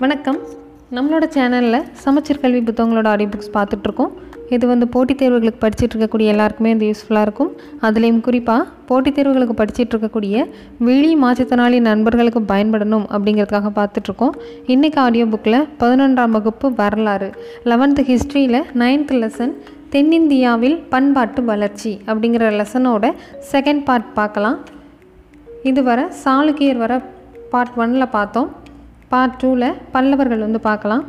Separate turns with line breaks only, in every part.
வணக்கம். நம்மளோட சேனலில் சமச்சீர் கல்வி புத்தகங்களோட ஆடியோ புக்ஸ் பார்த்துட்ருக்கோம். இது வந்து போட்டித் தேர்வுகளுக்கு படிச்சுட்டு இருக்கக்கூடிய எல்லாருக்குமே இது யூஸ்ஃபுல்லாக இருக்கும். அதுலேயும் குறிப்பாக போட்டித் தேர்வுகளுக்கு படிச்சுட்டு இருக்கக்கூடிய விழி மாற்றுத்திறனாளி நண்பர்களுக்கு பயன்படணும் அப்படிங்கிறதுக்காக பார்த்துட்ருக்கோம். இன்றைக்கி ஆடியோ புக்கில் பதினொன்றாம் வகுப்பு வரலாறு லெவன்த்து ஹிஸ்ட்ரியில் நைன்த் லெசன் தென்னிந்தியாவில் பண்பாட்டு வளர்ச்சி அப்படிங்கிற லெசனோட செகண்ட் பார்ட் பார்க்கலாம். இதுவரை சாளுக்கியர் வர பார்ட் ஒன்னில் பார்த்தோம். பார்ட் டூவில் பல்லவர்கள் வந்து பார்க்கலாம்.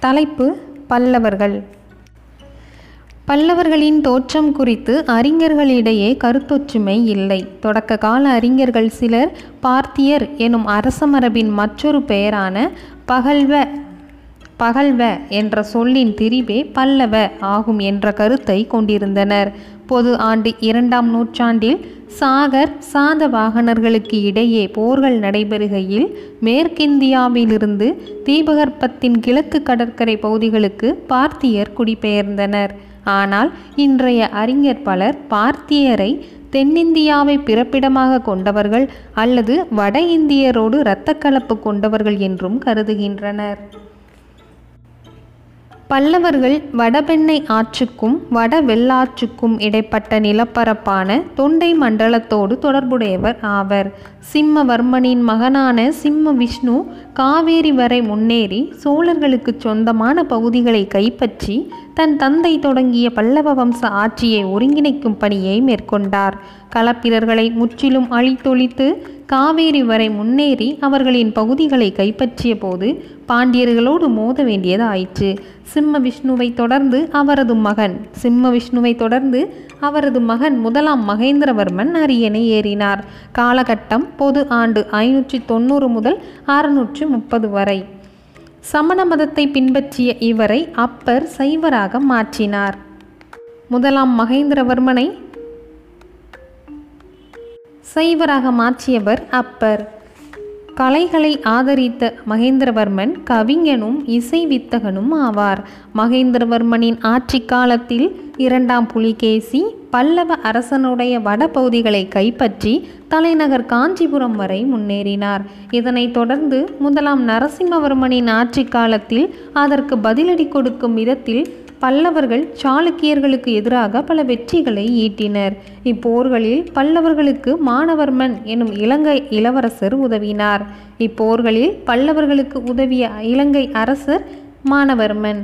தலைப்பு பல்லவர்கள். பல்லவர்களின் தோற்றம் குறித்து அறிஞர்களிடையே கருத்தொற்றுமை இல்லை. தொடக்க கால அறிஞர்கள் சிலர் பார்த்தியர் எனும் அரசமரபின் மற்றொரு பெயரான பகல்வ பகல்வ என்ற சொல்லின் திரிவே பல்லவ ஆகும் என்ற கருத்தை கொண்டிருந்தனர். பொது ஆண்டு இரண்டாம் நூற்றாண்டில் சாகர் சாத வாகனர்களுக்கு இடையே போர்கள் நடைபெறுகையில் மேற்கிந்தியாவிலிருந்து தீபகற்பத்தின் கிழக்கு கடற்கரை பகுதிகளுக்கு பார்த்தியர் குடிபெயர்ந்தனர். ஆனால் இன்றைய அறிஞர் பலர் பார்த்தியரை தென்னிந்தியாவை பிறப்பிடமாக கொண்டவர்கள் அல்லது வட இந்தியரோடு இரத்தக்கலப்பு கொண்டவர்கள் என்றும் கருதுகின்றனர். பல்லவர்கள் வடபெண்ணை ஆற்றுக்கும் வடவெல்லாற்றுக்கும் இடைப்பட்ட நிலப்பரப்பான தொண்டை மண்டலத்தோடு தொடர்புடையவர் ஆவர். சிம்மவர்மனின் மகனான சிம்ம விஷ்ணு காவேரி வரை முன்னேறி சோழர்களுக்கு சொந்தமான பகுதிகளை கைப்பற்றி தன் தந்தை தொடங்கிய பல்லவ வம்ச ஆட்சியை ஒருங்கிணைக்கும் பணியை மேற்கொண்டார். களப்பிரர்களை முற்றிலும் அழித்தொழித்து காவேரி வரை முன்னேறி அவர்களின் பகுதிகளை கைப்பற்றிய போது பாண்டியர்களோடு மோத வேண்டியது ஆயிற்று சிம்ம விஷ்ணுவை தொடர்ந்து அவரது மகன். சிம்ம விஷ்ணுவை தொடர்ந்து அவரது மகன் முதலாம் மகேந்திரவர்மன் அரியணை ஏறினார். காலகட்டம் பொது ஆண்டு ஐநூற்றி தொண்ணூறு முதல் அறுநூற்று முப்பது வரை. சமண மதத்தை பின்பற்றிய இவரை அப்பர் சைவராக மாற்றினார். முதலாம் மகேந்திரவர்மனை சைவராக மாற்றியவர் அப்பர். கலைகளை ஆதரித்த மகேந்திரவர்மன் கவிஞனும் இசை வித்தகனும் ஆவார். மகேந்திரவர்மனின் ஆட்சி காலத்தில் இரண்டாம் புலிகேசி பல்லவ அரசனுடைய வடபகுதிகளை கைப்பற்றி தலைநகர் காஞ்சிபுரம் வரை முன்னேறினார். இதனைத் தொடர்ந்து முதலாம் நரசிம்மவர்மனின் ஆட்சி காலத்தில் அதற்கு பதிலடி கொடுக்கும் விதத்தில் பல்லவர்கள் சாளுக்கியர்களுக்கு எதிராக பல வெற்றிகளை ஈட்டினர். இப்போர்களில் பல்லவர்களுக்கு மானவர்மன் எனும் இலங்கை இளவரசர் உதவினார். இப்போர்களில் பல்லவர்களுக்கு உதவிய இலங்கை அரசர் மானவர்மன்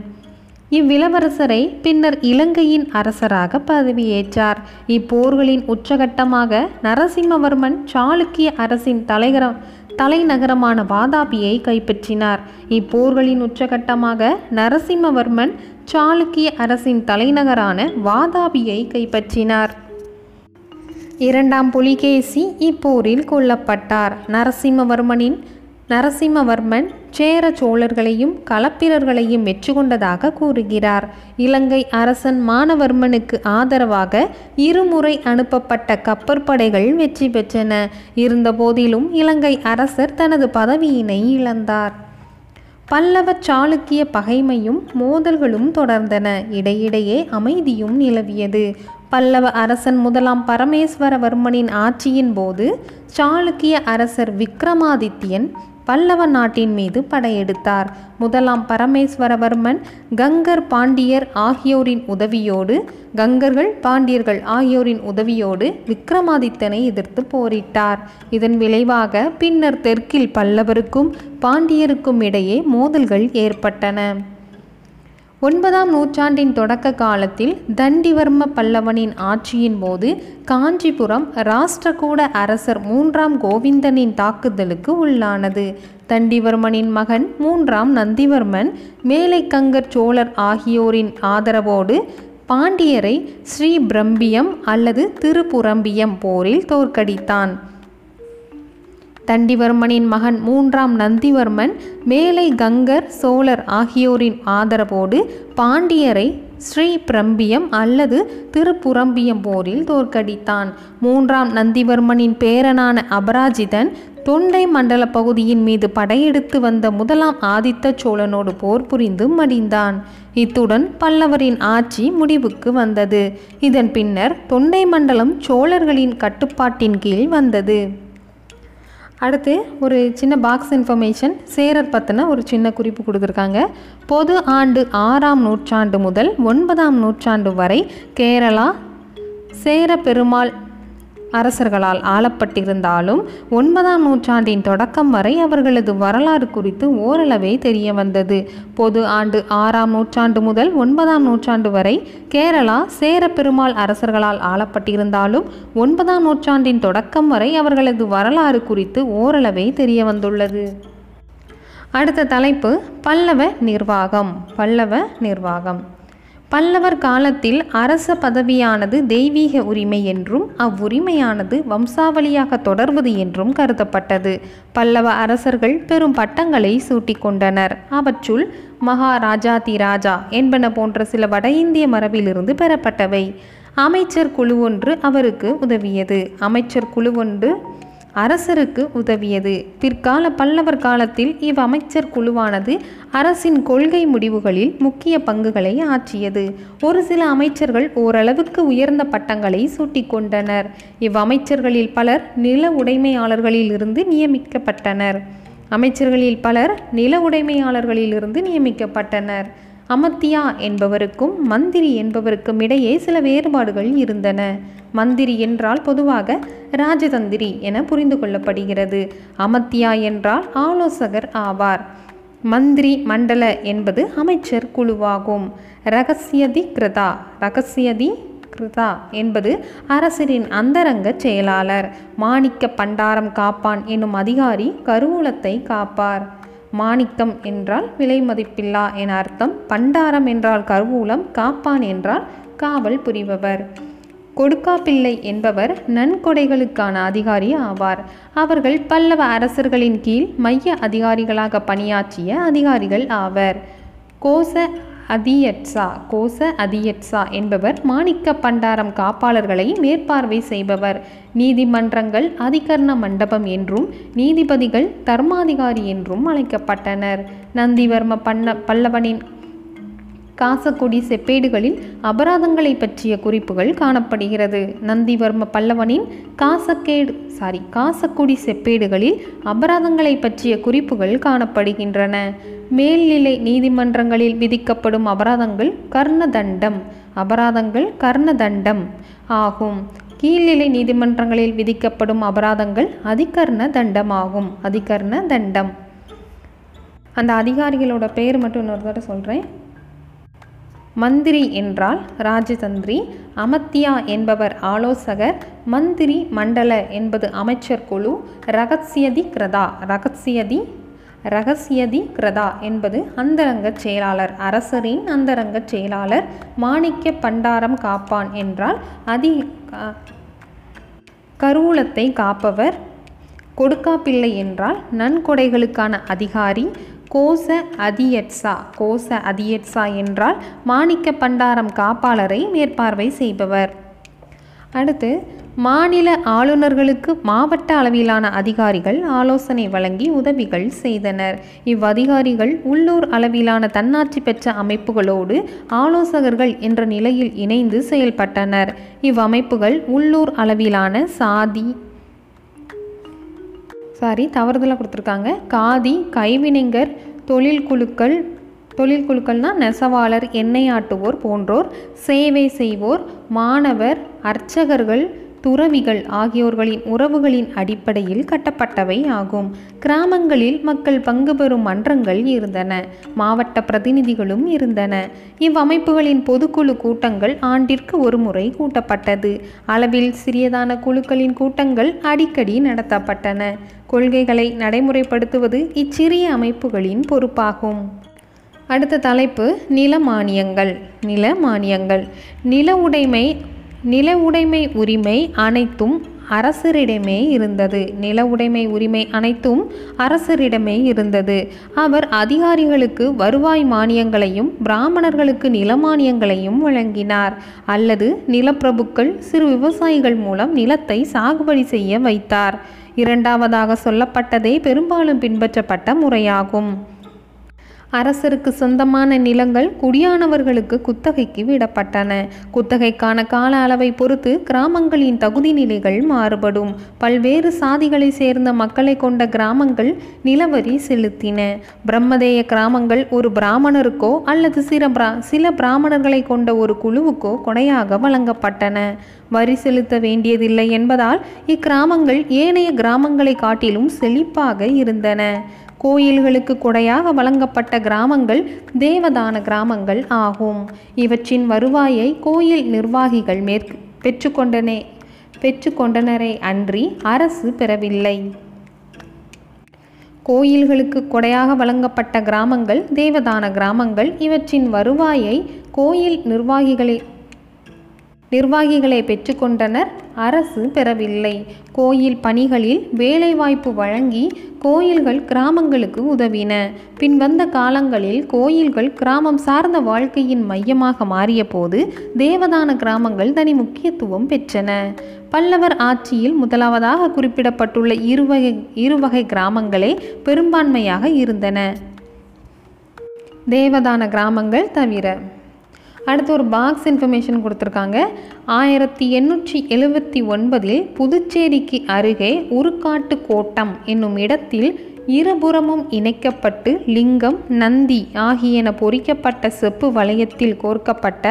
இவ்விளவரசரை பின்னர் இலங்கையின் அரசராக பதவியேற்றார். இப்போர்களின் உச்சகட்டமாக நரசிம்மவர்மன் சாளுக்கிய அரசின் தலைகரம் தலைநகரமான வாதாபியை கைப்பற்றினார். இப்போர்களின் உச்சகட்டமாக நரசிம்மவர்மன் சாளுக்கிய அரசின் தலைநகரான வாதாபியை கைப்பற்றினார். இரண்டாம் புலிகேசி இப்போரில் கொல்லப்பட்டார். நரசிம்மவர்மனின் நரசிம்மவர்மன் சேர சோழர்களையும் களப்பிரர்களையும் வெற்றி கொண்டதாக கூறுகிறார். இலங்கை அரசன் மானவர்மனுக்கு ஆதரவாக இருமுறை அனுப்பப்பட்ட கப்பற்படைகள் வெற்றி பெற்றன. இருந்தபோதிலும் இலங்கை அரசர் தனது பதவியினை இழந்தார். பல்லவ சாளுக்கிய பகைமையும் மோதல்களும் தொடர்ந்தன. இடையிடையே அமைதியும் நிலவியது. பல்லவ அரசன் முதலாம் பரமேஸ்வரவர்மனின் ஆட்சியின் போது சாளுக்கிய அரசர் விக்ரமாதித்யன் பல்லவ நாட்டின் மீது படையெடுத்தார். முதலாம் பரமேஸ்வரவர்மன் கங்கர் பாண்டியர் ஆகியோரின் உதவியோடு கங்கர்கள் பாண்டியர்கள் ஆகியோரின் உதவியோடு விக்ரமாதித்தனை எதிர்த்து போரிட்டார். இதன் விளைவாக பின்னர் தெற்கில் பல்லவருக்கும் பாண்டியருக்கும் இடையே மோதல்கள் ஏற்பட்டன. ஒன்பதாம் நூற்றாண்டின் தொடக்க காலத்தில் தண்டிவர்ம பல்லவனின் ஆட்சியின் போது காஞ்சிபுரம் ராஷ்டிரகூட அரசர் மூன்றாம் கோவிந்தனின் தாக்குதலுக்கு உள்ளானது. தண்டிவர்மனின் மகன் மூன்றாம் நந்திவர்மன் மேலைக்கங்கர் சோழர் ஆகியோரின் ஆதரவோடு பாண்டியரை ஸ்ரீ பிரம்பியம் அல்லது திருப்புரம்பியம் போரில் தோற்கடித்தான். தண்டிவர்மனின் மகன் மூன்றாம் நந்திவர்மன் மேலை கங்கர் சோழர் ஆகியோரின் ஆதரவோடு பாண்டியரை ஸ்ரீ பிரம்பியம் அல்லது திருப்புரம்பியம் போரில் தோற்கடித்தான். மூன்றாம் நந்திவர்மனின் பேரனான அபராஜிதன் தொண்டை மண்டல பகுதியின் மீது படையெடுத்து வந்த முதலாம் ஆதித்த சோழனோடு போர் புரிந்து மடிந்தான். இத்துடன் பல்லவரின் ஆட்சி முடிவுக்கு வந்தது. இதன் பின்னர் தொண்டை மண்டலம் சோழர்களின் கட்டுப்பாட்டின் கீழ் வந்தது. அடுத்து ஒரு சின்ன பாக்ஸ் இன்ஃபர்மேஷன் சேரர் பற்றின ஒரு சின்ன குறிப்பு கொடுத்துருக்காங்க. பொது ஆண்டு ஆறாம் நூற்றாண்டு முதல் ஒன்பதாம் நூற்றாண்டு வரை கேரளா சேர பெருமாள் அரசர்களால் ஆளப்பட்டிருந்தாலும் ஒன்பதாம் நூற்றாண்டின் தொடக்கம் வரை அவர்களது வரலாறு குறித்து ஓரளவே தெரிய வந்தது பொது ஆண்டு ஆறாம் நூற்றாண்டு முதல் ஒன்பதாம் நூற்றாண்டு வரை கேரளா சேர பெருமாள் அரசர்களால் ஆளப்பட்டிருந்தாலும் ஒன்பதாம் நூற்றாண்டின் தொடக்கம் வரை அவர்களது வரலாறு குறித்து ஓரளவே தெரிய வந்துள்ளது அடுத்த தலைப்பு பல்லவ நிர்வாகம் பல்லவ நிர்வாகம். பல்லவர் காலத்தில் அரச பதவியானது தெய்வீக உரிமை என்றும் அவ்வுரிமையானது வம்சாவளியாக தொடர்வது என்றும் கருதப்பட்டது. பல்லவ அரசர்கள் பெரும் பட்டங்களை சூட்டிக்கொண்டனர். அவற்றுள் மகாராஜாதி ராஜா என்பன போன்ற சில வட இந்திய மரபிலிருந்து பெறப்பட்டவை. அமைச்சர் குழு ஒன்று அவருக்கு உதவியது. அமைச்சர் குழு ஒன்று அரசருக்கு உதவியது. பிற்கால பல்லவர் காலத்தில் இவ்வமைச்சர் குழுவானது அரசின் கொள்கை முடிவுகளில் முக்கிய பங்குகளை ஆற்றியது. ஒரு சில அமைச்சர்கள் ஓரளவுக்கு உயர்ந்த பட்டங்களை சூட்டிக்கொண்டனர். இவ்வமைச்சர்களில் பலர் நில உடைமையாளர்களில் இருந்து நியமிக்கப்பட்டனர். அமைச்சர்களில் பலர் நில உடைமையாளர்களிலிருந்து நியமிக்கப்பட்டனர். அமத்தியா என்பவருக்கும் மந்திரி என்பவருக்கும் இடையே சில வேறுபாடுகள் இருந்தன. மந்திரி என்றால் பொதுவாக ராஜதந்திரி என புரிந்து கொள்ளப்படுகிறது. அமத்தியா என்றால் ஆலோசகர் ஆவார். மந்திரி மண்டல என்பது அமைச்சர் குழுவாகும். ரகசியதி கிருதா ரகசியதி கிருதா என்பது அரசரின் அந்தரங்க செயலாளர். மாணிக்க பண்டாரம் காப்பான் என்னும் அதிகாரி கருவூலத்தை காப்பார். மாணிக்கம் என்றால் விலை மதிப்பில்லா என அர்த்தம். பண்டாரம் என்றால் கருவூலம் காப்பான் என்றால் காவல் புரிபவர். கொடுக்காப்பிள்ளை என்பவர் நன்கொடைகளுக்கான அதிகாரி ஆவார். அவர்கள் பல்லவ அரசர்களின் கீழ் மைய அதிகாரிகளாக பணியாற்றிய அதிகாரிகள் ஆவர். கோச அதியட்சா கோச அதியட்சா என்பவர் மாணிக்க பண்டாரம் காப்பாளர்களை மேற்பார்வை செய்பவர். நீதிமன்றங்கள் அதிகரண மண்டபம் என்றும் நீதிபதிகள் தர்மாதிகாரி என்றும் அழைக்கப்பட்டனர். நந்திவர்ம பண்ண பல்லவனின் காசக்குடி செப்பேடுகளில் அபராதங்களை பற்றிய குறிப்புகள் காணப்படுகிறது. நந்திவர்ம பல்லவனின் காசக்கேடு சாரி காசக்குடி செப்பேடுகளில் அபராதங்களை பற்றிய குறிப்புகள் காணப்படுகின்றன. மேல்நிலை நீதிமன்றங்களில் விதிக்கப்படும் அபராதங்கள் கர்ணதண்டம் அபராதங்கள் கர்ணதண்டம் ஆகும். கீழ்நிலை நீதிமன்றங்களில் விதிக்கப்படும் அபராதங்கள் அதிகர்ண தண்டமாகும் அதிகர்ண தண்டம் அந்த அதிகாரிகளோட பேர் மட்டும் இன்னொரு தடவை சொல்கிறேன் மந்திரி என்றால் ராஜதந்திரி அமத்தியா என்பவர் ஆலோசகர் மந்திரி மண்டல என்பது அமைச்சர் குழு ரகசியதி கிரதா ரகசியதி ரகசியதி கிரதா என்பது அந்தரங்க செயலாளர் அரசரின் அந்தரங்க செயலாளர் மாணிக்க பண்டாரம் காப்பான் என்றால் அதி கருவூலத்தை காப்பவர் கொடுக்காப்பிள்ளை என்றால் நன்கொடைகளுக்கான அதிகாரி கோச அதியட்சா. கோச அதியட்சா என்றால் மாணிக்க பண்டாரம் காப்பாளரை மேற்பார்வை செய்பவர். அடுத்து மாநில ஆளுநர்களுக்கு மாவட்ட அளவிலான அதிகாரிகள் ஆலோசனை வழங்கி உதவிகள் செய்தனர். இவ்வதிகாரிகள் உள்ளூர் அளவிலான தன்னாட்சி பெற்ற அமைப்புகளோடு ஆலோசகர்கள் என்ற நிலையில் இணைந்து செயல்பட்டனர். இவ்வமைப்புகள் உள்ளூர் அளவிலான சாதி சாரி தவறுதலாக கொடுத்துருக்காங்க. காதி கைவினைஞர் தொழில் குழுக்கள் தொழில் குழுக்கள்னால் நெசவாளர் எண்ணெய் ஆட்டுவோர் போன்றோர் சேவை செய்வோர் மாணவர் அர்ச்சகர்கள் துறவிகள் ஆகியோர்களின் உறவுகளின் அடிப்படையில் கட்டப்பட்டவை ஆகும். கிராமங்களில் மக்கள் பங்கு பெறும் மன்றங்கள் இருந்தன. மாவட்ட பிரதிநிதிகளும் இருந்தன. இவ்வமைப்புகளின் பொதுக்குழு கூட்டங்கள் ஆண்டிற்கு ஒரு முறை கூட்டப்பட்டது. அளவில் சிறியதான குழுக்களின் கூட்டங்கள் அடிக்கடி நடத்தப்பட்டன. கொள்கைகளை நடைமுறைப்படுத்துவது இச்சிறிய அமைப்புகளின் பொறுப்பாகும். அடுத்த தலைப்பு நில மானியங்கள் நில மானியங்கள் நில உடைமை நில உடைமை உரிமை அனைத்தும் அரசரிடமே இருந்தது. நில உடைமை உரிமை அனைத்தும் அரசரிடமே இருந்தது. அவர் அதிகாரிகளுக்கு வருவாய் மானியங்களையும் பிராமணர்களுக்கு நில மானியங்களையும் வழங்கினார். அல்லது நிலப்பிரபுக்கள் சிறு விவசாயிகள் மூலம் நிலத்தை சாகுபடி செய்ய வைத்தார். இரண்டாவதாக சொல்லப்பட்டதே பெரும்பாலும் பின்பற்றப்பட்ட முறையாகும். அரசருக்கு சொந்தமான நிலங்கள் குடியானவர்களுக்கு குத்தகைக்கு விடப்பட்டன. குத்தகைக்கான கால அளவை பொறுத்து கிராமங்களின் தகுதி நிலைகள் மாறுபடும். பல்வேறு சாதிகளை சேர்ந்த மக்களை கொண்ட கிராமங்கள் நிலவரி செலுத்தின. பிரம்மதேய கிராமங்கள் ஒரு பிராமணருக்கோ அல்லது சில பிரா சில பிராமணர்களை கொண்ட ஒரு குழுவுக்கோ கொடையாக வழங்கப்பட்டன. வரி செலுத்த வேண்டியதில்லை என்பதால் இக்கிராமங்கள் ஏனைய கிராமங்களை காட்டிலும் செழிப்பாக இருந்தன. கோயில்களுக்கு கொடையாக வழங்கப்பட்ட கிராமங்கள் தேவதான கிராமங்கள் ஆகும். இவற்றின் வருவாயை கோயில் நிர்வாகிகள் மேற்கு பெற்றுக்கொண்டனே பெற்றுக்கொண்டனரே அன்றி அரசு பெறவில்லை. கோயில்களுக்கு கொடையாக வழங்கப்பட்ட கிராமங்கள் தேவதான கிராமங்கள் இவற்றின் வருவாயை கோயில் நிர்வாகிகளை நிர்வாகிகளை பெற்றுக்கொண்டனர். அரசு பெறவில்லை. கோயில் பணிகளில் வேலைவாய்ப்பு வழங்கி கோயில்கள் கிராமங்களுக்கு உதவின. பின்வந்த காலங்களில் கோயில்கள் கிராமம் சார்ந்த வாழ்க்கையின் மையமாக மாறியபோது தேவதான கிராமங்கள் தனி முக்கியத்துவம் பெற்றன. பல்லவர் ஆட்சியில் முதலாவதாக குறிப்பிடப்பட்டுள்ள இருவகை இருவகை கிராமங்களே பெரும்பான்மையாக இருந்தன. தேவதான கிராமங்கள் தவிர அடுத்து ஒரு பாக்ஸ் இன்ஃபர்மேஷன் கொடுத்துருக்காங்க. ஆயிரத்தி எண்ணூற்றி எழுபத்தி ஒன்பதில் புதுச்சேரிக்கு அருகே உருக்காட்டு கோட்டம் என்னும் இடத்தில் இருபுறமும் இணைக்கப்பட்டு லிங்கம் நந்தி ஆகியன பொறிக்கப்பட்ட செப்பு வளையத்தில் கோர்க்கப்பட்ட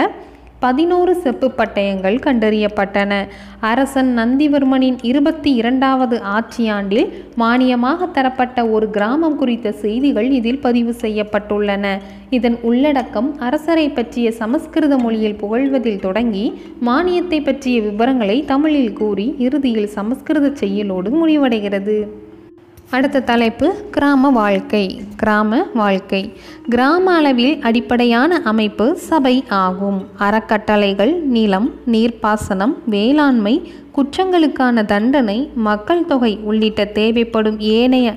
பதினோரு செப்பு பட்டயங்கள் கண்டறியப்பட்டன. அரசன் நந்திவர்மனின் இருபத்தி இரண்டாவது ஆட்சியாண்டில் மானியமாக தரப்பட்ட ஒரு கிராமம் குறித்த செய்திகள் இதில் பதிவு செய்யப்பட்டுள்ளன. இதன் உள்ளடக்கம் அரசரை பற்றிய சமஸ்கிருத மொழியில் புகழ்வதில் தொடங்கி மானியத்தை பற்றிய விவரங்களை தமிழில் கூறி இறுதியில் சமஸ்கிருத செய்யலோடு முடிவடைகிறது. அடுத்த தலைப்பு கிராம வாழ்க்கை கிராம வாழ்க்கை. கிராம அளவில் அடிப்படையான அமைப்பு சபை ஆகும். அறக்கட்டளைகள் நிலம் நீர்ப்பாசனம் வேளாண்மை குற்றங்களுக்கான தண்டனை மக்கள் தொகை உள்ளிட்ட தேவைப்படும் ஏனைய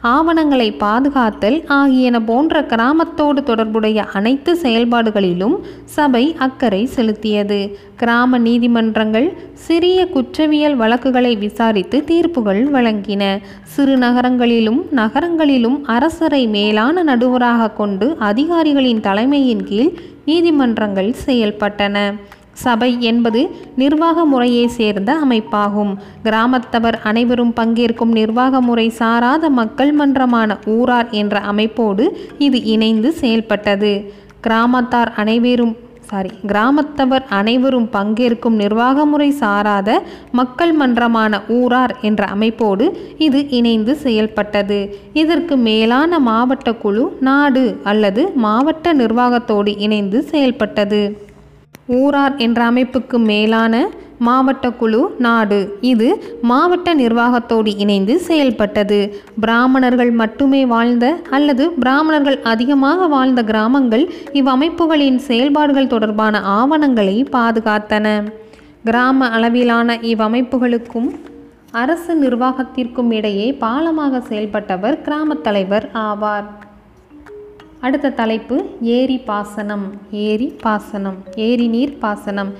ஆவணங்களை பாதுகாத்தல் ஆகியன போன்ற கிராமத்தோடு தொடர்புடைய அனைத்து செயல்பாடுகளிலும் சபை அக்கறை செலுத்தியது. கிராம நீதிமன்றங்கள் சிறிய குற்றவியல் வழக்குகளை விசாரித்து தீர்ப்புகள் வழங்கின. சிறு நகரங்களிலும் நகரங்களிலும் அரசரை மேலான நடுவராக கொண்டு அதிகாரிகளின் தலைமையின் கீழ் நீதிமன்றங்கள் செயல்பட்டன. சபை என்பது நிர்வாக முறையை சேர்ந்த அமைப்பாகும். கிராமத்தவர் அனைவரும் பங்கேற்கும் நிர்வாக முறை சாராத மக்கள் மன்றமான ஊரார் என்ற அமைப்போடு இது இணைந்து செயல்பட்டது. கிராமத்தார் அனைவரும் சாரி கிராமத்தவர் அனைவரும் பங்கேற்கும் நிர்வாக முறை சாராத மக்கள் மன்றமான ஊரார் என்ற அமைப்போடு இது இணைந்து செயல்பட்டது. இதற்கு மேலான மாவட்ட குழு நாடு அல்லது மாவட்ட நிர்வாகத்தோடு இணைந்து செயல்பட்டது. ஊரார் என்ற அமைப்புக்கு மேலான மாவட்ட குழு நாடு. இது மாவட்ட நிர்வாகத்தோடு இணைந்து செயல்பட்டது. பிராமணர்கள் மட்டுமே வாழ்ந்த அல்லது பிராமணர்கள் அதிகமாக வாழ்ந்த கிராமங்கள் இவ்வமைப்புகளின் செயல்பாடுகள் தொடர்பான ஆவணங்களை பாதுகாத்தன. கிராம அளவிலான இவ்வமைப்புகளுக்கும் அரசு நிர்வாகத்திற்கும் இடையே பாலமாக செயல்பட்டவர் கிராமத் தலைவர் ஆவார். அடுத்த தலைப்பு ஏரி பாசனம் ஏரி பாசனம் ஏரி நீர் பாசனம்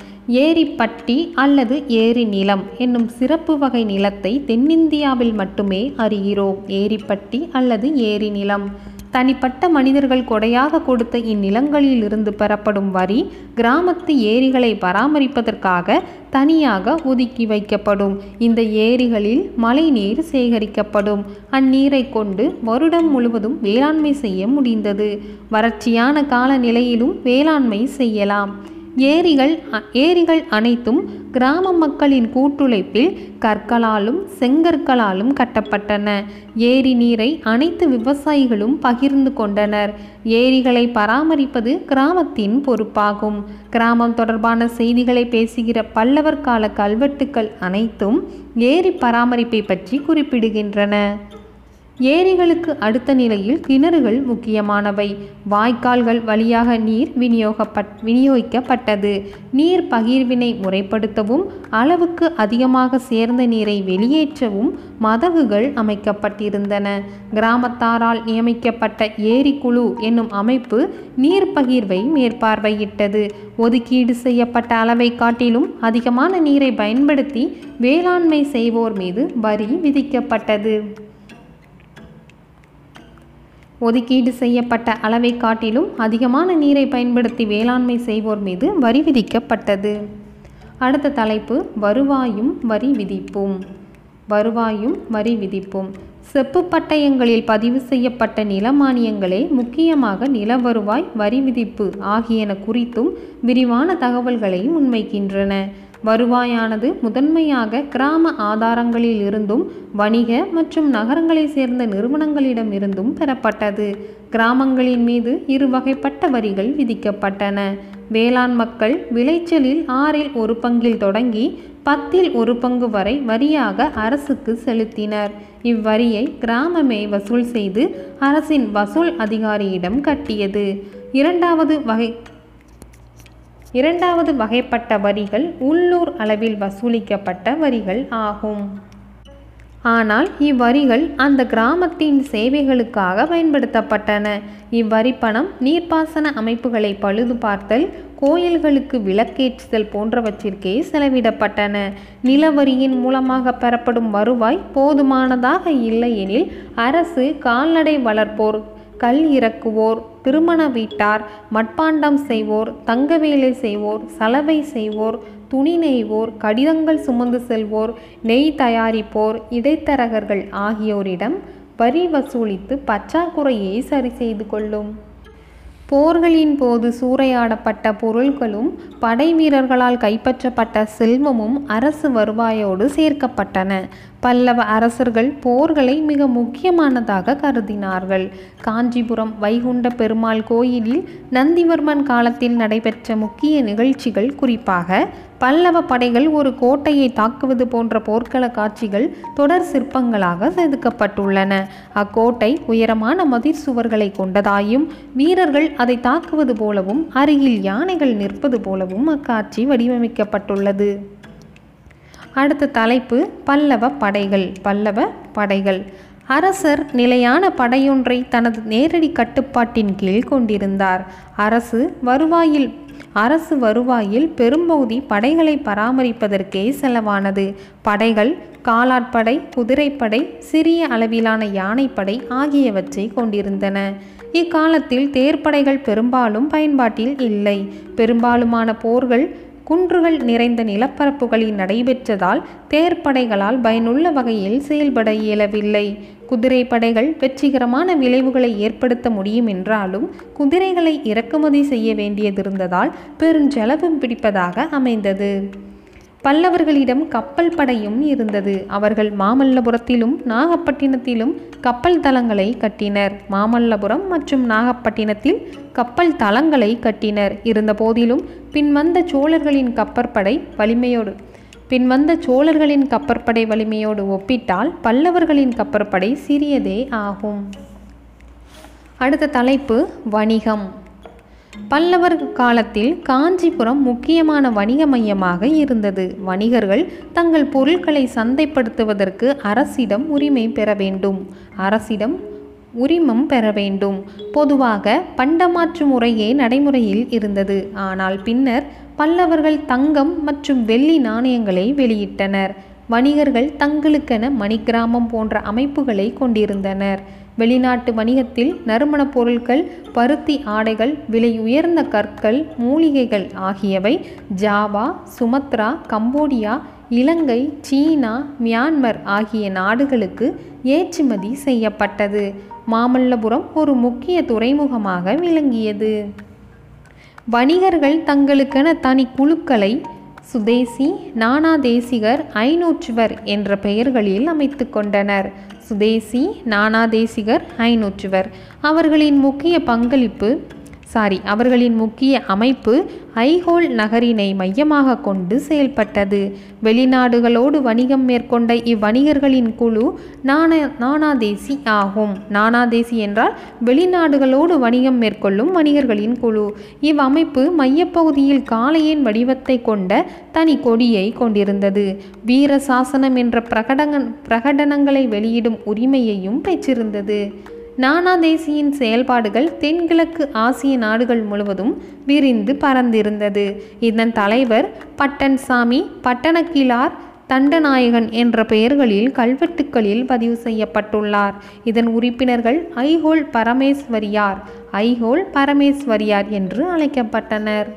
ஏரிப்பட்டி அல்லது ஏரி நிலம் என்னும் சிறப்பு வகை நிலத்தை தென்னிந்தியாவில் மட்டுமே அறிகிறோம். ஏரிப்பட்டி அல்லது ஏரி நிலம். தனிப்பட்ட மனிதர்கள் கொடையாக கொடுத்த இந்நிலங்களில் இருந்து பெறப்படும் வரி கிராமத்து ஏரிகளை பராமரிப்பதற்காக தனியாக ஒதுக்கி வைக்கப்படும். இந்த ஏரிகளில் மழைநீர் சேகரிக்கப்படும். அந்நீரை கொண்டு வருடம் முழுவதும் வேளாண்மை செய்ய முடிந்தது. வறட்சியான காலநிலையிலும் வேளாண்மை செய்யலாம். ஏரிகள் அ- ஏரிகள் அனைத்தும் கிராம மக்களின் கூட்டுழைப்பில் கற்களாலும் செங்கற்களாலும் கட்டப்பட்டன. ஏரி நீரை அனைத்து விவசாயிகளும் பகிர்ந்து கொண்டனர். ஏரிகளை பராமரிப்பது கிராமத்தின் பொறுப்பாகும். கிராமம் தொடர்பான செய்திகளை பேசுகிற பல்லவர் கால கல்வெட்டுக்கள் அனைத்தும் ஏரி பராமரிப்பை பற்றி குறிப்பிடுகின்றன. ஏரிகளுக்கு அடுத்த நிலையில் கிணறுகள் முக்கியமானவை. வாய்க்கால்கள் வழியாக நீர் விநியோகப்பட் விநியோகிக்கப்பட்டது. நீர் பகிர்வினை முறைப்படுத்தவும் அளவுக்கு அதிகமாக சேர்ந்த நீரை வெளியேற்றவும் மதகுகள் அமைக்கப்பட்டிருந்தன. கிராமத்தாரால் நியமிக்கப்பட்ட ஏரி குழு என்னும் அமைப்பு நீர் பகிர்வை மேற்பார்வையிட்டது. ஒதுக்கீடு செய்யப்பட்ட அளவை காட்டிலும் அதிகமான நீரை பயன்படுத்தி வேளாண்மை செய்வோர் மீது வரி விதிக்கப்பட்டது. ஒதுக்கீடு செய்யப்பட்ட அளவை காட்டிலும் அதிகமான நீரை பயன்படுத்தி வேளாண்மை செய்வோர் மீது வரி விதிக்கப்பட்டது. அடுத்த தலைப்பு வருவாயும் வரி விதிப்பும். வருவாயும் வரி விதிப்பும். செப்பு பட்டயங்களில் பதிவு செய்யப்பட்ட நில மானியங்களே முக்கியமாக நில வருவாய் வரி விதிப்பு ஆகியன குறித்தும் விரிவான தகவல்களையும் முன்வைக்கின்றன. வருவாயானது முதன்மையாக கிராம ஆதாரங்களில் இருந்தும் வணிக மற்றும் நகரங்களை சேர்ந்த நிறுவனங்களிடம் இருந்தும் பெறப்பட்டது. கிராமங்களின் மீது இரு வகைப்பட்ட வரிகள் விதிக்கப்பட்டன. வேளாண் மக்கள் விளைச்சலில் ஆறில் ஒரு பங்கில் தொடங்கி பத்தில் ஒரு பங்கு வரை வரியாக அரசுக்கு செலுத்தினர். இவ்வரியை கிராமமே வசூல் செய்து அரசின் வசூல் அதிகாரியிடம் கட்டியது. இரண்டாவது வகை இரண்டாவது வகைப்பட்ட வரிகள் உள்ளூர் அளவில் வசூலிக்கப்பட்ட வரிகள் ஆகும். ஆனால் இவ்வரிகள் அந்த கிராமத்தின் சேவைகளுக்காக பயன்படுத்தப்பட்டன. இவ்வரி பணம் நீர்ப்பாசன அமைப்புகளை பழுது பார்த்தல் கோயில்களுக்கு விளக்கேற்றுதல் போன்றவற்றிற்கே செலவிடப்பட்டன. நிலவரியின் மூலமாக பெறப்படும் வருவாய் போதுமானதாக இல்லையெனில் அரசு கால்நடை வளர்ப்போர் கல் இறக்குவோர் திருமண வீட்டார் மட்பாண்டம் செய்வோர் தங்க வேலை செய்வோர் சலவை செய்வோர் துணி நெய்வோர் கடிதங்கள் சுமந்து செல்வோர் நெய் தயாரிப்போர் இடைத்தரகர்கள் ஆகியோரிடம் வரி வசூலித்து பற்றாக்குறையை சரி செய்து கொள்ளும். போர்களின் போது சூறையாடப்பட்ட பொருள்களும் படை வீரர்களால் கைப்பற்றப்பட்ட செல்வமும் அரசு வருவாயோடு சேர்க்கப்பட்டன. பல்லவ அரசர்கள் போர்களை மிக முக்கியமானதாக கருதினார்கள். காஞ்சிபுரம் வைகுண்ட பெருமாள் கோயிலில் நந்திவர்மன் காலத்தில் நடைபெற்ற முக்கிய நிகழ்ச்சிகள் குறிப்பாக பல்லவ படைகள் ஒரு கோட்டையை தாக்குவது போன்ற போர்க்கள காட்சிகள் தொடர் சிற்பங்களாக செதுக்கப்பட்டுள்ளன. அக்கோட்டை உயரமான மதிர் சுவர்களை கொண்டதாயும் வீரர்கள் அதை தாக்குவது போலவும் அருகில் யானைகள் நிற்பது போலவும் அக்காட்சி வடிவமைக்கப்பட்டுள்ளது. அடுத்த தலைப்பு பல்லவ படைகள் பல்லவ படைகள். அரசர் நிலையான படையொன்றை தனது நேரடி கட்டுப்பாட்டின் கீழ் கொண்டிருந்தார். அரசு வருவாயில் அரசு வருவாயில் பெரும்பகுதி படைகளை பராமரிப்பதற்கே செலவானது. படைகள் காலாட்படை குதிரைப்படை சிறிய அளவிலான யானைப்படை ஆகியவற்றை கொண்டிருந்தன. இக்காலத்தில் தேர்ப்படைகள் பெரும்பாலும் பயன்பாட்டில் இல்லை. பெரும்பாலுமான போர்கள் குன்றுகள் நிறைந்த நிலப்பரப்புகளில் நடைபெற்றதால் தேர்ப்படைகளால் பயனுள்ள வகையில் செயல்பட இயலவில்லை. குதிரை படைகள் வெற்றிகரமான விளைவுகளை ஏற்படுத்த முடியும் என்றாலும் குதிரைகளை இறக்குமதி செய்ய வேண்டியதிருந்ததால் பெருஞ்செலவும் பிடிப்பதாக அமைந்தது. பல்லவர்களிடம் கப்பல் படையும் இருந்தது. அவர்கள் மாமல்லபுரத்திலும் நாகப்பட்டினத்திலும் கப்பல் தளங்களை கட்டினர். மாமல்லபுரம் மற்றும் நாகப்பட்டினத்தில் கப்பல் தளங்களை கட்டினர். இருந்தபோதிலும் பின்வந்த சோழர்களின் கப்பற்படை வலிமையோடு பின்வந்த சோழர்களின் கப்பற்படை வலிமையோடு ஒப்பிட்டால் பல்லவர்களின் கப்பற்படை சிறியதே ஆகும். அடுத்த தலைப்பு வணிகம். பல்லவர் காலத்தில் காஞ்சிபுரம் முக்கியமான வணிக மையமாக இருந்தது. வணிகர்கள் தங்கள் பொருட்களை சந்தைப்படுத்துவதற்கு அரசிடம் உரிமை பெற வேண்டும். அரசிடம் உரிமம் பெற வேண்டும். பொதுவாக பண்டமாற்று முறையே நடைமுறையில் இருந்தது. ஆனால் பின்னர் பல்லவர்கள் தங்கம் மற்றும் வெள்ளி நாணயங்களை வெளியிட்டனர். வணிகர்கள் தங்களுக்கென மணிக்கிராமம் போன்ற அமைப்புகளை கொண்டிருந்தனர். வெளிநாட்டு வணிகத்தில் நறுமணப் பொருட்கள் பருத்தி ஆடைகள் விலை உயர்ந்த கற்கள் மூலிகைகள் ஆகியவை ஜாவா சுமத்ரா கம்போடியா இலங்கை சீனா மியான்மர் ஆகிய நாடுகளுக்கு ஏற்றுமதி செய்யப்பட்டது. மாமல்லபுரம் ஒரு முக்கிய துறைமுகமாக விளங்கியது. வணிகர்கள் தங்களுக்கென தனி குழுக்களை சுதேசி நானா தேசிகர் ஐநூற்றுவர் என்ற பெயர்களில் அமைத்து கொண்டனர். சுதேசி நானா தேசிகர் ஐநூற்றுவர். அவர்களின் முக்கிய பங்களிப்பு சாரி அவர்களின் முக்கிய அமைப்பு ஐஹோல் நகரினை மையமாக கொண்டு செயல்பட்டது. வெளிநாடுகளோடு வணிகம் மேற்கொண்ட இவ்வணிகர்களின் குழு நாண நானாதேசி ஆகும். நானாதேசி என்றால் வெளிநாடுகளோடு வணிகம் மேற்கொள்ளும் வணிகர்களின் குழு. இவ்வமைப்பு மையப்பகுதியில் காளையின் வடிவத்தை கொண்ட தனி கொடியை கொண்டிருந்தது. வீர சாசனம் என்ற பிரகடன பிரகடனங்களை வெளியிடும் உரிமையையும் பெற்றிருந்தது. நானாதேசியின் செயல்பாடுகள் தென்கிழக்கு ஆசிய நாடுகள் முழுவதும் விரிந்து பறந்திருந்தது இதன் தலைவர் பட்டன் சாமி பட்டணக்கிழார் தண்டநாயகன் என்ற பெயர்களில் கல்வெட்டுக்களில் பதிவு செய்யப்பட்டுள்ளார். இதன் உறுப்பினர்கள் ஐஹோல் பரமேஸ்வரியார் ஐஹோல் பரமேஸ்வரியார் என்று அழைக்கப்பட்டனர்.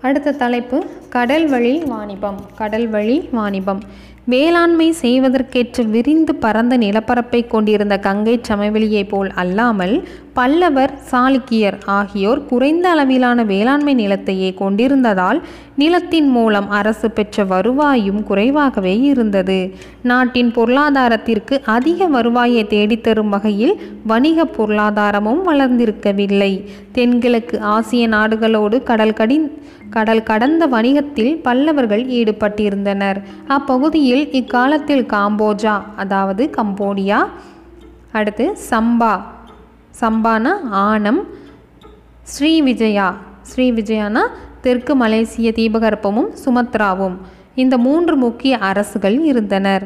அடுத்த தலைப்பு கடல்வழி வாணிபம் கடல்வழி வாணிபம். வேளாண்மை செய்வதற்கேற்ற விரிந்து பரந்த நிலப்பரப்பை கொண்டிருந்த கங்கை சமவெளியைப் போல் அல்லாமல் பல்லவர் சாளுக்கியர் ஆகியோர் குறைந்த அளவிலான வேளாண்மை நிலத்தையே கொண்டிருந்ததால் நிலத்தின் மூலம் அரசு பெற்ற வருவாயும் குறைவாகவே இருந்தது. நாட்டின் பொருளாதாரத்திற்கு அதிக வருவாயை தேடித்தரும் வகையில் வணிக பொருளாதாரமும் வளர்ந்திருக்கவில்லை. தென்கிழக்கு ஆசிய நாடுகளோடு கடல் கடி கடல் கடந்த வணிகத்தில் பல்லவர்கள் ஈடுபட்டிருந்தனர். அப்பகுதியில் இக்காலத்தில் காம்போஜா அதாவது கம்போடியா அடுத்து சம்பா சம்பானா ஆனம் ஸ்ரீவிஜயா ஸ்ரீவிஜயானா தெற்கு மலேசிய தீபகற்பமும் சுமத்ராவும். இந்த மூன்று முக்கிய அரசுகள் இருந்தனர்.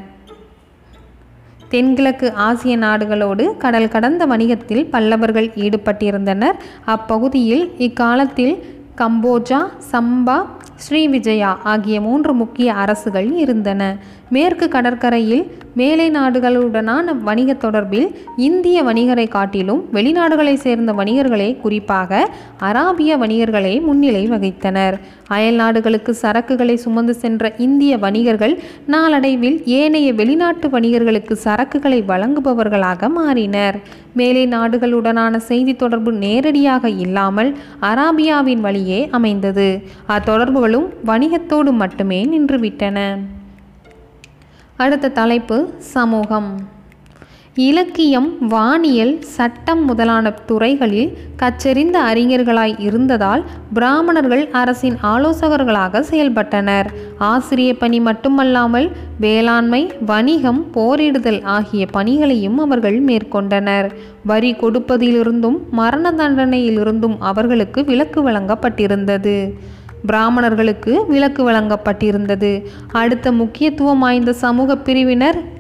தென்கிழக்கு ஆசிய நாடுகளோடு கடல் கடந்த வணிகத்தில் பல்லவர்கள் ஈடுபட்டிருந்தனர். அப்பகுதியில் இக்காலத்தில் கம்போஜா சம்பா ஸ்ரீவிஜயா ஆகிய மூன்று முக்கிய அரசுகள் இருந்தன. மேற்கு கடற்கரையில் மேலை நாடுகளுடனான வணிக தொடர்பில் இந்திய வணிகரை காட்டிலும் வெளிநாடுகளை சேர்ந்த வணிகர்களே குறிப்பாக அராபிய வணிகர்களே முன்னிலை வகித்தனர். அயல் நாடுகளுக்கு சரக்குகளை சுமந்து சென்ற இந்திய வணிகர்கள் நாளடைவில் ஏனைய வெளிநாட்டு வணிகர்களுக்கு சரக்குகளை வழங்குபவர்களாக மாறினர். மேலை நாடுகளுடனான செய்தி தொடர்பு நேரடியாக இல்லாமல் அராபியாவின் வழியே அமைந்தது. அத்தொடர்புகளும் வணிகத்தோடு மட்டுமே நின்றுவிட்டன. அடுத்த தலைப்பு சமூகம். இலக்கியம் வானியல் சட்டம் முதலான துறைகளில் கச்செறிந்த அறிஞர்களாய் இருந்ததால் பிராமணர்கள் அரசின் ஆலோசகர்களாக செயல்பட்டனர். ஆசிரிய பணி மட்டுமல்லாமல் வேளாண்மை வணிகம் போரிடுதல் ஆகிய பணிகளையும் அவர்கள் மேற்கொண்டனர். வரி கொடுப்பதிலிருந்தும் மரண தண்டனையிலிருந்தும் அவர்களுக்கு விலக்கு வழங்கப்பட்டிருந்தது. பிராமணர்களுக்கு விலக்கு வழங்கப்பட்டிருந்தது. அடுத்த முக்கியத்துவம் வாய்ந்த சமூக பிரிவினர்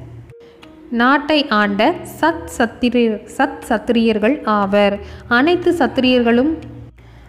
நாட்டை ஆண்ட சத் சத்திரியர் சத் சத்திரியர்கள் ஆவர். அனைத்து சத்திரியர்களும்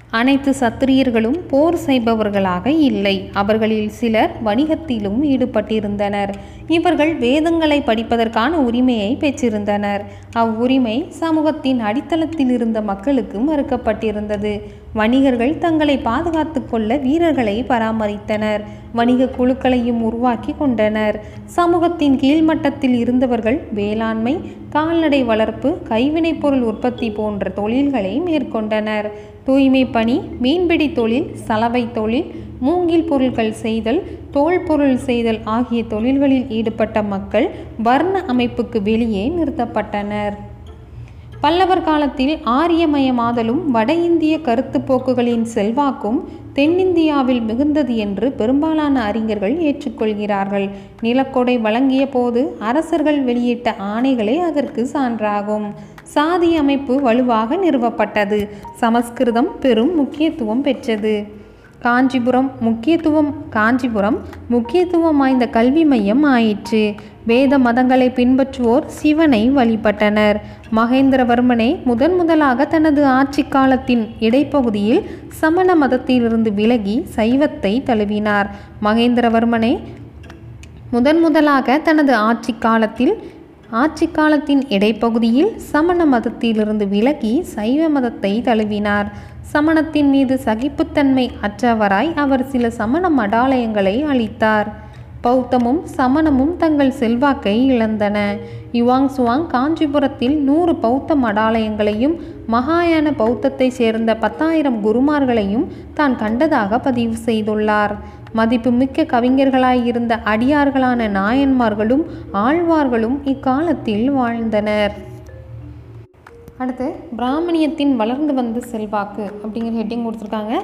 அனைத்து சத்திரியர்களும் போர் செய்பவர்களாக இல்லை. அவர்களில் சிலர் வணிகத்திலும் ஈடுபட்டிருந்தனர். இவர்கள் வேதங்களை படிப்பதற்கான உரிமையை பெற்றிருந்தனர். அவ்வுரிமை சமூகத்தின் அடித்தளத்தில் இருந்த மக்களுக்கு மறுக்கப்பட்டிருந்தது. வணிகர்கள் தங்களை பாதுகாத்து கொள்ள வீரர்களை பராமரித்தனர். வணிக குழுக்களையும் உருவாக்கி கொண்டனர். சமூகத்தின் கீழ்மட்டத்தில் இருந்தவர்கள் வேளாண்மை கால்நடை வளர்ப்பு கைவினைப்பொருள் உற்பத்தி போன்ற தொழில்களை மேற்கொண்டனர். தூய்மை பணி மீன்பிடி தொழில் சலவை தொழில் மூங்கில் பொருட்கள் செய்தல் தோல் பொருள் செய்தல் ஆகிய தொழில்களில் ஈடுபட்ட மக்கள் வர்ண அமைப்புக்கு வெளியே நிறுத்தப்பட்டனர். பல்லவர் காலத்தில் ஆரியமயமாதலும் வட இந்திய கருத்து போக்குகளின் செல்வாக்கும் தென்னிந்தியாவில் மிகுந்தது என்று பெரும்பாலான அறிஞர்கள் ஏற்றுக்கொள்கிறார்கள். நிலக்கொடை வழங்கிய போது அரசர்கள் வெளியிட்ட ஆணைகளே அதற்கு சான்றாகும். சாதி அமைப்பு வலுவாக நிறுவப்பட்டது. சமஸ்கிருதம் பெரும் முக்கியத்துவம் பெற்றது. காஞ்சிபுரம் முக்கியத்துவம் காஞ்சிபுரம் முக்கியத்துவம் வாய்ந்த கல்வி மையம் ஆயிற்று. வேத மதங்களை பின்பற்றுவோர் சிவனை வழிபட்டனர். மகேந்திரவர்மனே முதன் முதலாக தனது ஆட்சி காலத்தின் இடைப்பகுதியில் சமண மதத்திலிருந்து விலகி சைவத்தை தழுவினார். மகேந்திரவர்மனே முதன் முதலாக தனது ஆட்சி காலத்தில் ஆட்சி காலத்தின் இடைப்பகுதியில் சமண மதத்திலிருந்து விலகி சைவ மதத்தை தழுவினார். சமணத்தின் மீது சகிப்புத்தன்மை அற்றவராய் அவர் சில சமண மடாலயங்களை அளித்தார் பௌத்தமும் சமணமும் தங்கள் செல்வாக்கை இழந்தன. யுவாங் சுவாங் காஞ்சிபுரத்தில் நூறு பௌத்த மடாலயங்களையும் மகாயான பௌத்தத்தை சேர்ந்த பத்தாயிரம் குருமார்களையும் தான் கண்டதாக பதிவு செய்துள்ளார். மதிப்புமிக்க கவிஞர்களாயிருந்த அடியார்களான நாயன்மார்களும் ஆழ்வார்களும் இக்காலத்தில் வாழ்ந்தனர். அடுத்து பிராமணியத்தின் வளர்ந்து வந்த செல்வாக்கு அப்படிங்கிற ஹெட்டிங் கொடுத்துருக்காங்க.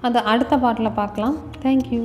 அதை அடுத்த பாட்டில் பார்க்கலாம். தேங்க்யூ